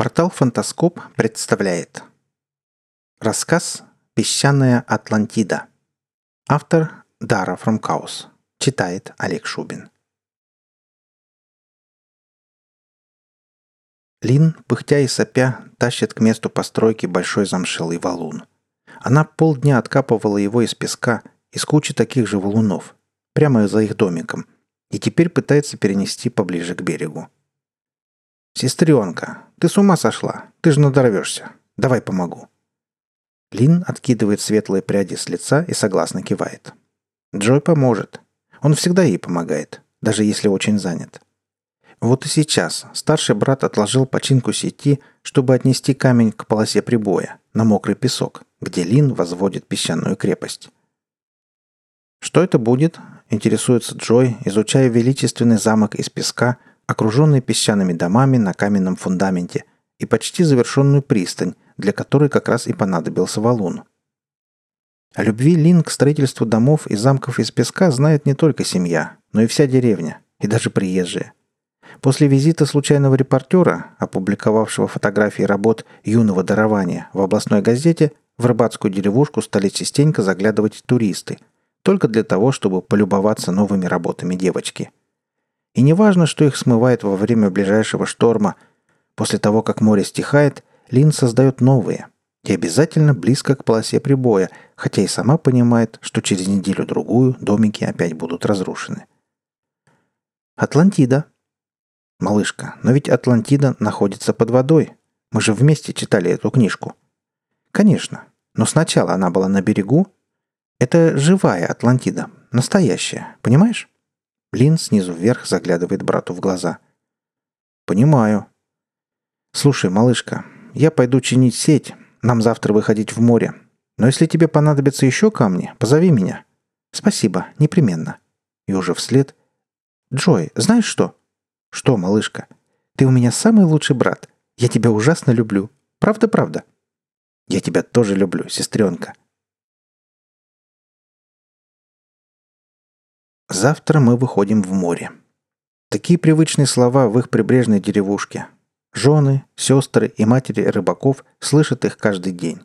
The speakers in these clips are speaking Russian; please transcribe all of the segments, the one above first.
Портал «Фантаскоп» представляет Рассказ «Песчаная Атлантида». Автор Дара Фромкаус. Читает Олег Шубин. Лин, пыхтя и сопя, тащит к месту постройки большой замшелый валун. Она полдня откапывала его из песка, из кучи таких же валунов, прямо за их домиком, и теперь пытается перенести поближе к берегу. «Сестренка, ты с ума сошла? Ты же надорвешься. Давай помогу». Лин откидывает светлые пряди с лица и согласно кивает. Джой поможет. Он всегда ей помогает, даже если очень занят. Вот и сейчас старший брат отложил починку сети, чтобы отнести камень к полосе прибоя, на мокрый песок, где Лин возводит песчаную крепость. «Что это будет?» – интересуется Джой, изучая величественный замок из песка – окруженный песчаными домами на каменном фундаменте, и почти завершенную пристань, для которой как раз и понадобился валун. О любви Лин к строительству домов и замков из песка знает не только семья, но и вся деревня, и даже приезжие. После визита случайного репортера, опубликовавшего фотографии работ юного дарования в областной газете, в рыбацкую деревушку стали частенько заглядывать туристы, только для того, чтобы полюбоваться новыми работами девочки – и не важно, что их смывает во время ближайшего шторма. После того, как море стихает, Лин создает новые. И обязательно близко к полосе прибоя, хотя и сама понимает, что через неделю-другую домики опять будут разрушены. Атлантида. Малышка, но ведь Атлантида находится под водой. Мы же вместе читали эту книжку. Конечно. Но сначала она была на берегу. Это живая Атлантида. Настоящая. Понимаешь? Лин снизу вверх заглядывает брату в глаза. «Понимаю». «Слушай, малышка, я пойду чинить сеть. Нам завтра выходить в море. Но если тебе понадобятся еще камни, позови меня». «Спасибо, непременно». И уже вслед. «Джой, знаешь что?» «Что, малышка? Ты у меня самый лучший брат. Я тебя ужасно люблю. Правда-правда?» «Я тебя тоже люблю, сестренка», Завтра мы выходим в море. Такие привычные слова в их прибрежной деревушке. Жены, сестры и матери рыбаков слышат их каждый день.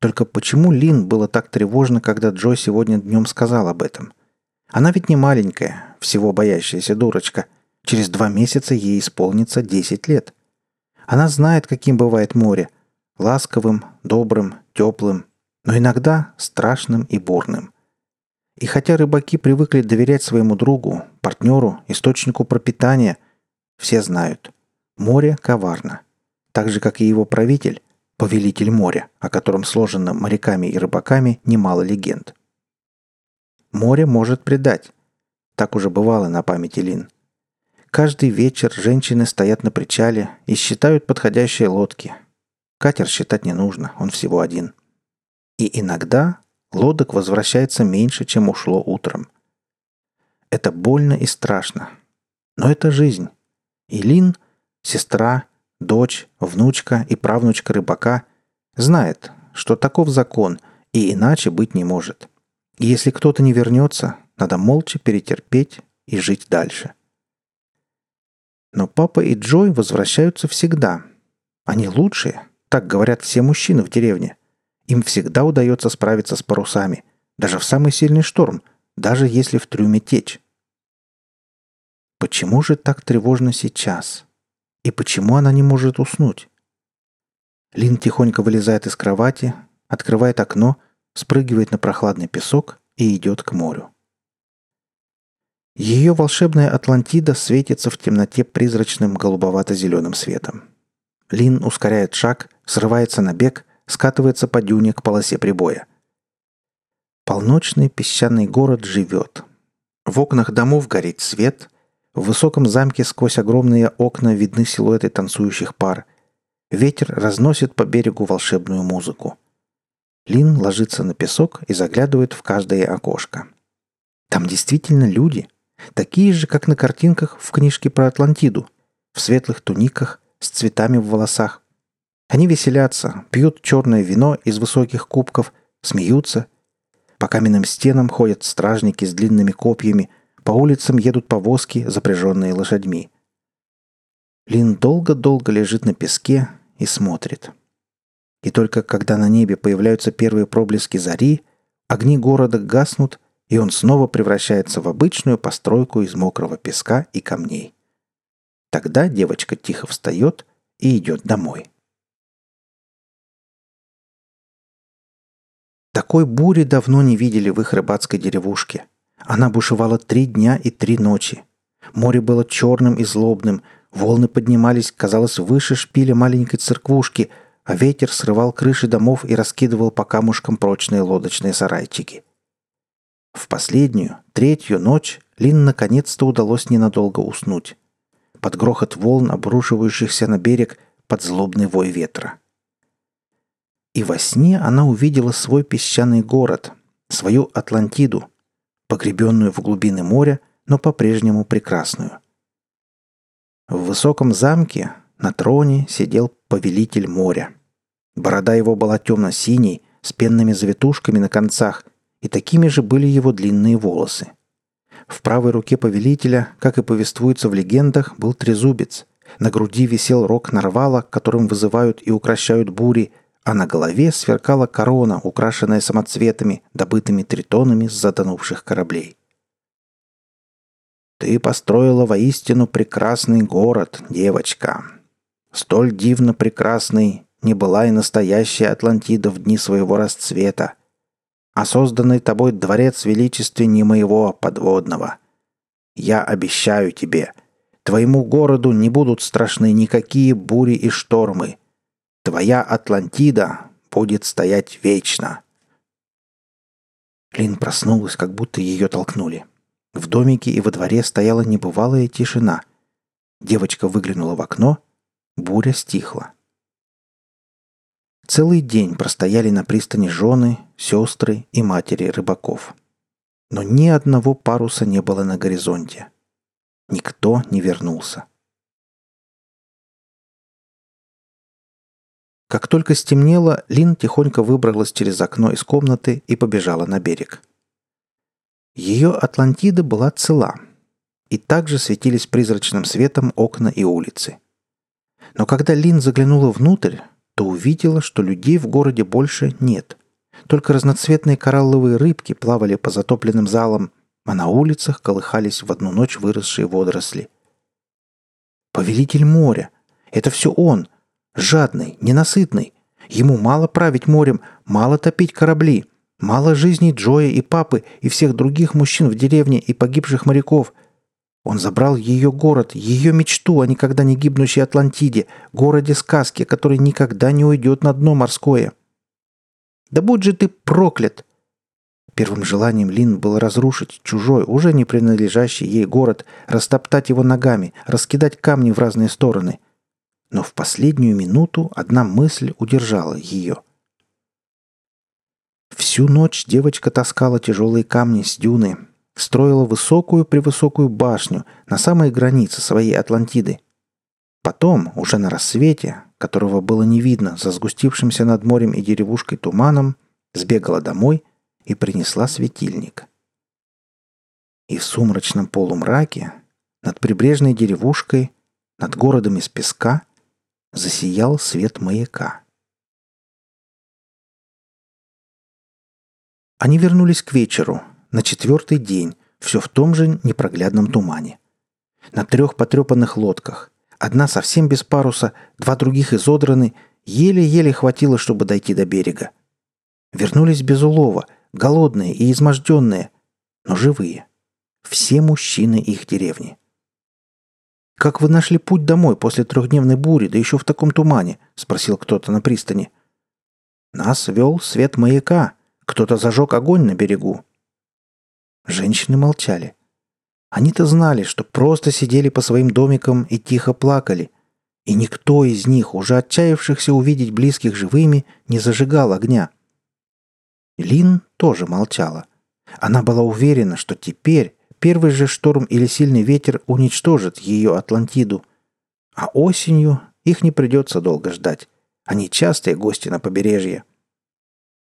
Только почему Лин было так тревожно, когда Джо сегодня днем сказал об этом? Она ведь не маленькая, всего боящаяся дурочка. Через два месяца ей исполнится 10 лет. Она знает, каким бывает море. Ласковым, добрым, теплым, но иногда страшным и бурным – и хотя рыбаки привыкли доверять своему другу, партнеру, источнику пропитания, все знают, море коварно. Так же, как и его правитель, повелитель моря, о котором сложено моряками и рыбаками немало легенд. Море может предать. Так уже бывало на памяти Лин. Каждый вечер женщины стоят на причале и считают подходящие лодки. Катер считать не нужно, он всего один. И иногда Лодок возвращается меньше, чем ушло утром. Это больно и страшно. Но это жизнь. И Лин, сестра, дочь, внучка и правнучка рыбака, знает, что таков закон, и иначе быть не может. И если кто-то не вернется, надо молча перетерпеть и жить дальше. Но папа и Джой возвращаются всегда. Они лучшие, так говорят все мужчины в деревне. Им всегда удается справиться с парусами, даже в самый сильный шторм, даже если в трюме течь. Почему же так тревожно сейчас? И почему она не может уснуть? Лин тихонько вылезает из кровати, открывает окно, спрыгивает на прохладный песок и идет к морю. Ее волшебная Атлантида светится в темноте призрачным голубовато-зеленым светом. Лин ускоряет шаг, срывается на бег, скатывается по дюне к полосе прибоя. Полночный песчаный город живет. В окнах домов горит свет, в высоком замке сквозь огромные окна видны силуэты танцующих пар. Ветер разносит по берегу волшебную музыку. Лин ложится на песок и заглядывает в каждое окошко. Там действительно люди, такие же, как на картинках в книжке про Атлантиду, в светлых туниках, с цветами в волосах, они веселятся, пьют черное вино из высоких кубков, смеются. По каменным стенам ходят стражники с длинными копьями, по улицам едут повозки, запряженные лошадьми. Лин долго-долго лежит на песке и смотрит. И только когда на небе появляются первые проблески зари, огни города гаснут, и он снова превращается в обычную постройку из мокрого песка и камней. Тогда девочка тихо встает и идет домой. Такой бури давно не видели в их рыбацкой деревушке. Она бушевала три дня и три ночи. Море было черным и злобным, волны поднимались, казалось, выше шпиля маленькой церквушки, а ветер срывал крыши домов и раскидывал по камушкам прочные лодочные сарайчики. В последнюю, третью ночь Лин наконец-то удалось ненадолго уснуть. Под грохот волн, обрушивающихся на берег, под злобный вой ветра. И во сне она увидела свой песчаный город, свою Атлантиду, погребенную в глубины моря, но по-прежнему прекрасную. В высоком замке на троне сидел повелитель моря. Борода его была темно-синей, с пенными завитушками на концах, и такими же были его длинные волосы. В правой руке повелителя, как и повествуется в легендах, был трезубец. На груди висел рог нарвала, которым вызывают и укращают бури, а на голове сверкала корона, украшенная самоцветами, добытыми тритонами с затонувших кораблей. «Ты построила воистину прекрасный город, девочка. Столь дивно прекрасный не была и настоящая Атлантида в дни своего расцвета. А созданный тобой дворец величественнее моего подводного. Я обещаю тебе, твоему городу не будут страшны никакие бури и штормы – Твоя Атлантида будет стоять вечно. Лин проснулась, как будто ее толкнули. В домике и во дворе стояла небывалая тишина. Девочка выглянула в окно, буря стихла. Целый день простояли на пристани жены, сестры и матери рыбаков. Но ни одного паруса не было на горизонте. Никто не вернулся. Как только стемнело, Лин тихонько выбралась через окно из комнаты и побежала на берег. Ее Атлантида была цела, и также светились призрачным светом окна и улицы. Но когда Лин заглянула внутрь, то увидела, что людей в городе больше нет. Только разноцветные коралловые рыбки плавали по затопленным залам, а на улицах колыхались в одну ночь выросшие водоросли. «Повелитель моря! Это все он! Жадный, ненасытный. Ему мало править морем, мало топить корабли, мало жизней Джоя и папы и всех других мужчин в деревне и погибших моряков. Он забрал ее город, ее мечту о никогда не гибнущей Атлантиде, городе сказки, который никогда не уйдет на дно морское. «Да будь же ты проклят!» Первым желанием Лин было разрушить чужой, уже не принадлежащий ей город, растоптать его ногами, раскидать камни в разные стороны – но в последнюю минуту одна мысль удержала ее. Всю ночь девочка таскала тяжелые камни с дюны, строила высокую-превысокую башню на самой границе своей Атлантиды. Потом, уже на рассвете, которого было не видно за сгустившимся над морем и деревушкой туманом, сбегала домой и принесла светильник. И в сумрачном полумраке над прибрежной деревушкой, над городом из песка – засиял свет маяка. Они вернулись к вечеру, на четвертый день, все в том же непроглядном тумане. На трех потрепанных лодках. Одна совсем без паруса, два других изодраны, еле-еле хватило, чтобы дойти до берега. Вернулись без улова, голодные и изможденные, но живые. Все мужчины их деревни. «Как вы нашли путь домой после трехдневной бури, да еще в таком тумане?» — спросил кто-то на пристани. «Нас вел свет маяка. Кто-то зажег огонь на берегу». Женщины молчали. Они-то знали, что просто сидели по своим домикам и тихо плакали. И никто из них, уже отчаявшихся увидеть близких живыми, не зажигал огня. Лин тоже молчала. Она была уверена, что теперь, Первый же шторм или сильный ветер уничтожит ее Атлантиду. А осенью их не придется долго ждать. Они частые гости на побережье.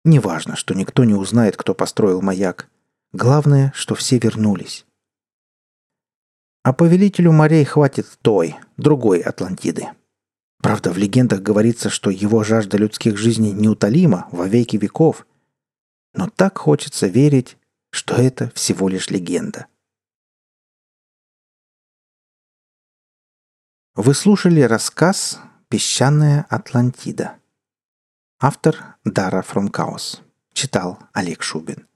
Неважно, что никто не узнает, кто построил маяк. Главное, что все вернулись. А повелителю морей хватит той, другой Атлантиды. Правда, в легендах говорится, что его жажда людских жизней неутолима во веки веков. Но так хочется верить, что это всего лишь легенда. Вы слушали рассказ «Песчаная Атлантида». Автор Дара Фрумкаус. Читал Олег Шубин.